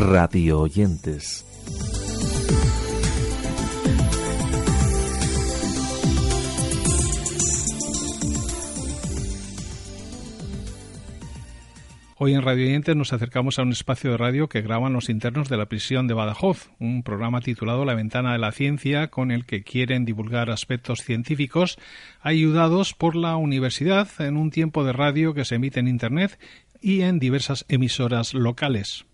Radio oyentes. Hoy en Radio Oyentes nos acercamos a un espacio de radio que graban los internos de la prisión de Badajoz, un programa titulado La ventana de la ciencia con el que quieren divulgar aspectos científicos ayudados por la universidad en un tiempo de radio que se emite en Internet y en diversas emisoras locales.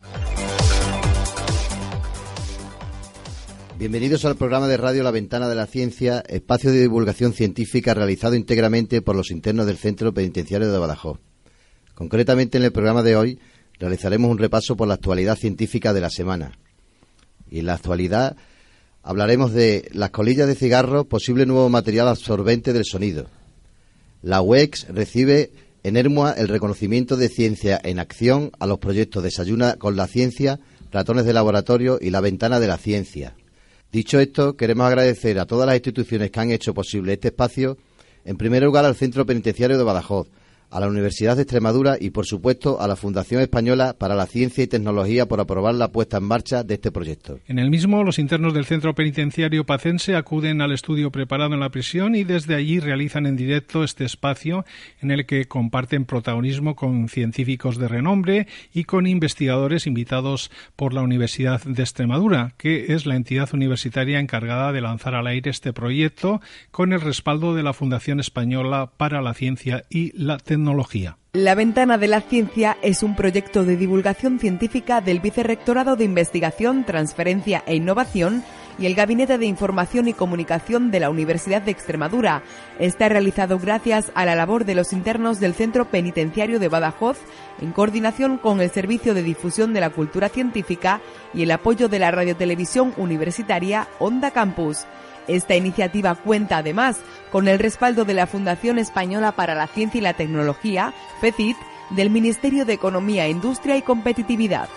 Bienvenidos al programa de radio La Ventana de la Ciencia, espacio de divulgación científica realizado íntegramente por los internos del Centro Penitenciario de Badajoz. Concretamente en el programa de hoy realizaremos un repaso por la actualidad científica de la semana. Y en la actualidad hablaremos de las colillas de cigarro, posible nuevo material absorbente del sonido. La UEX recibe en Hermua el reconocimiento de ciencia en acción a los proyectos Desayuna con la ciencia, Ratones de laboratorio y La ventana de la ciencia. Dicho esto, queremos agradecer a todas las instituciones que han hecho posible este espacio, en primer lugar al Centro Penitenciario de Badajoz, a la Universidad de Extremadura y, por supuesto, a la Fundación Española para la Ciencia y Tecnología por aprobar la puesta en marcha de este proyecto. En el mismo, los internos del Centro Penitenciario Pacense acuden al estudio preparado en la prisión y desde allí realizan en directo este espacio en el que comparten protagonismo con científicos de renombre y con investigadores invitados por la Universidad de Extremadura, que es la entidad universitaria encargada de lanzar al aire este proyecto con el respaldo de la Fundación Española para la Ciencia y la Tecnología la Ventana de la Ciencia es un proyecto de divulgación científica del Vicerrectorado de Investigación, Transferencia e Innovación y el Gabinete de Información y Comunicación de la Universidad de Extremadura. Está realizado gracias a la labor de los internos del Centro Penitenciario de Badajoz, en coordinación con el Servicio de Difusión de la Cultura Científica y el apoyo de la radiotelevisión universitaria Onda Campus. Esta iniciativa cuenta además con el respaldo de la Fundación Española para la Ciencia y la Tecnología, FECIT, del Ministerio de Economía, Industria y Competitividad.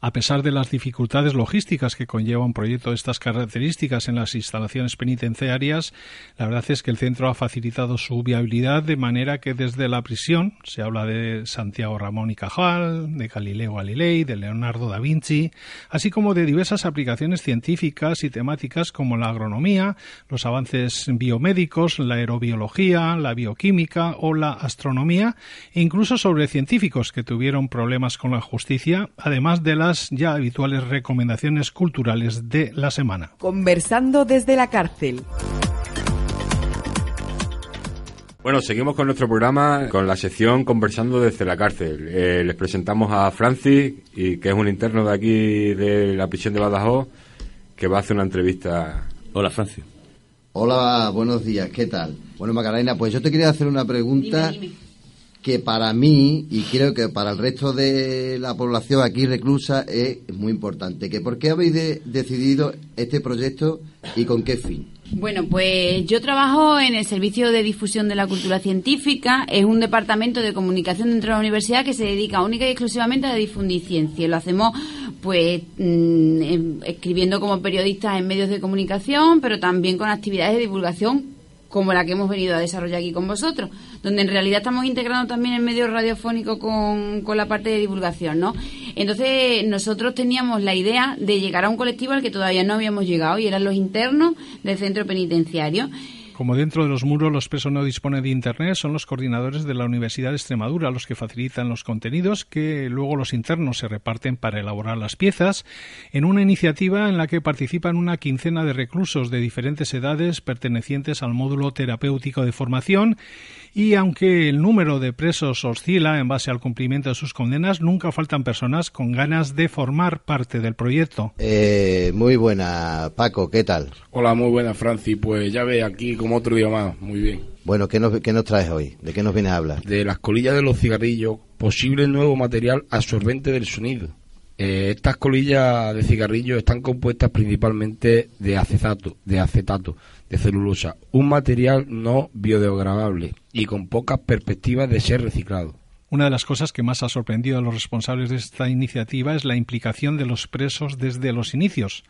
A pesar de las dificultades logísticas que conlleva un proyecto de estas características en las instalaciones penitenciarias, la verdad es que el centro ha facilitado su viabilidad de manera que desde la prisión se habla de Santiago Ramón y Cajal, de Galileo Galilei, de Leonardo da Vinci, así como de diversas aplicaciones científicas y temáticas como la agronomía, los avances biomédicos, la aerobiología, la bioquímica o la astronomía, e incluso sobre científicos que tuvieron problemas con la justicia, además de la ya habituales recomendaciones culturales de la semana. Conversando desde la cárcel. Bueno, seguimos con nuestro programa, con la sección Conversando desde la cárcel. Eh, les presentamos a Francis, y, que es un interno de aquí de la prisión de Badajoz, que va a hacer una entrevista. Hola, Francis. Hola, buenos días, ¿qué tal? Bueno, Macarena, pues yo te quería hacer una pregunta que para mí y creo que para el resto de la población aquí reclusa es muy importante. Que ¿Por qué habéis decidido este proyecto y con qué fin? Bueno, pues yo trabajo en el Servicio de Difusión de la Cultura Científica. Es un departamento de comunicación dentro de la universidad que se dedica única y exclusivamente a difundir ciencia. Lo hacemos pues mm, em, escribiendo como periodistas en medios de comunicación, pero también con actividades de divulgación como la que hemos venido a desarrollar aquí con vosotros, donde en realidad estamos integrando también el medio radiofónico con, con la parte de divulgación, ¿no? Entonces, nosotros teníamos la idea de llegar a un colectivo al que todavía no habíamos llegado y eran los internos del centro penitenciario. Como dentro de los muros los presos no disponen de Internet, son los coordinadores de la Universidad de Extremadura los que facilitan los contenidos que luego los internos se reparten para elaborar las piezas, en una iniciativa en la que participan una quincena de reclusos de diferentes edades pertenecientes al módulo terapéutico de formación y aunque el número de presos oscila en base al cumplimiento de sus condenas, nunca faltan personas con ganas de formar parte del proyecto. Eh, muy buena, Paco, ¿qué tal? Hola, muy buena, Franci. Pues ya ve, aquí como otro día más, muy bien. Bueno, ¿qué nos, ¿qué nos traes hoy? ¿De qué nos vienes a hablar? De las colillas de los cigarrillos, posible nuevo material absorbente del sonido. Eh, estas colillas de cigarrillos están compuestas principalmente de acetato, de acetato, de celulosa, un material no biodegradable y con pocas perspectivas de ser reciclado. Una de las cosas que más ha sorprendido a los responsables de esta iniciativa es la implicación de los presos desde los inicios.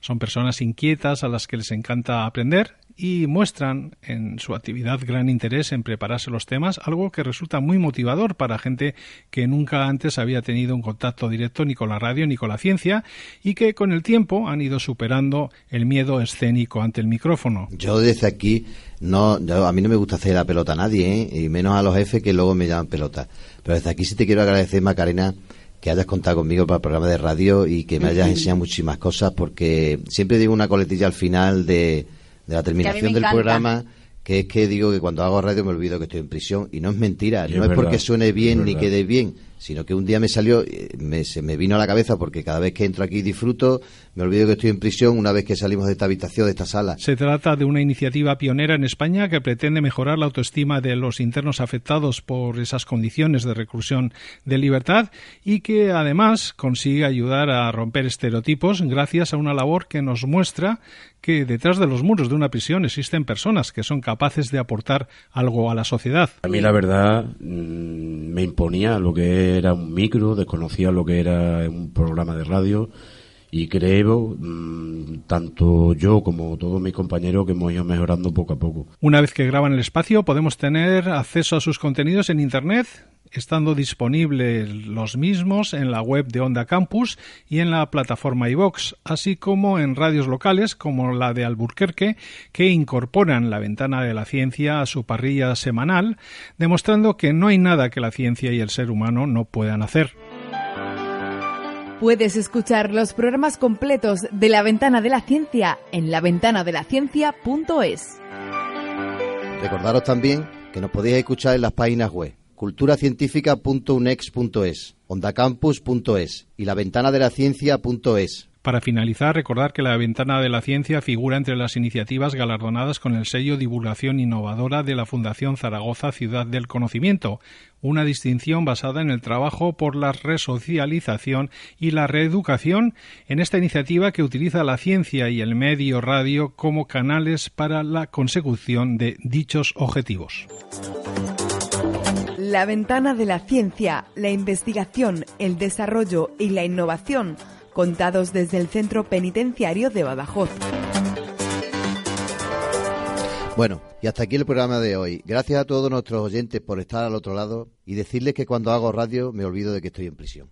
Son personas inquietas a las que les encanta aprender y muestran en su actividad gran interés en prepararse los temas, algo que resulta muy motivador para gente que nunca antes había tenido un contacto directo ni con la radio ni con la ciencia y que con el tiempo han ido superando el miedo escénico ante el micrófono. Yo desde aquí no, a mí no me gusta hacer la pelota a nadie, ¿eh? y menos a los jefes que luego me llaman pelota. Pero desde aquí sí te quiero agradecer, Macarena, que hayas contado conmigo para el programa de radio y que me hayas enseñado muchísimas cosas, porque siempre digo una coletilla al final de de la terminación del programa que es que digo que cuando hago radio me olvido que estoy en prisión y no es mentira, no es, porque suene bien ni quede bien, sino que un día me salió, eh, me, se me vino a la cabeza porque cada vez que entro aquí disfruto, me olvido que estoy en prisión una vez que salimos de esta habitación, de esta sala. Se trata de una iniciativa pionera en España que pretende mejorar la autoestima de los internos afectados por esas condiciones de reclusión de libertad y que además consigue ayudar a romper estereotipos gracias a una labor que nos muestra que detrás de los muros de una prisión existen personas que son capaces de aportar algo a la sociedad. A mí la verdad mm, me imponía lo que era un micro, desconocía lo que era un programa de radio y creo, mm, tanto yo como todos mis compañeros, que hemos ido mejorando poco a poco. Una vez que graban el espacio, podemos tener acceso a sus contenidos en Internet, estando disponibles los mismos en la web de Onda Campus y en la plataforma iVox, así como en radios locales como la de Alburquerque, que incorporan la ventana de la ciencia a su parrilla semanal, demostrando que no hay nada que la ciencia y el ser humano no puedan hacer. Puedes escuchar los programas completos de La Ventana de la Ciencia en laventanadelaCiencia.es. Recordaros también que nos podéis escuchar en las páginas web culturacientífica.unex.es, ondacampus.es y laventanadelaCiencia.es. Para finalizar, recordar que la Ventana de la Ciencia figura entre las iniciativas galardonadas con el sello Divulgación Innovadora de la Fundación Zaragoza Ciudad del Conocimiento, una distinción basada en el trabajo por la resocialización y la reeducación en esta iniciativa que utiliza la ciencia y el medio radio como canales para la consecución de dichos objetivos. La ventana de la ciencia, la investigación, el desarrollo y la innovación contados desde el Centro Penitenciario de Badajoz. Bueno, y hasta aquí el programa de hoy. Gracias a todos nuestros oyentes por estar al otro lado y decirles que cuando hago radio me olvido de que estoy en prisión.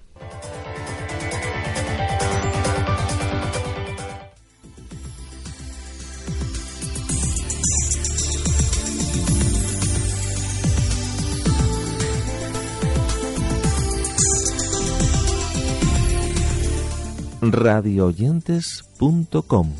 radioyentes.com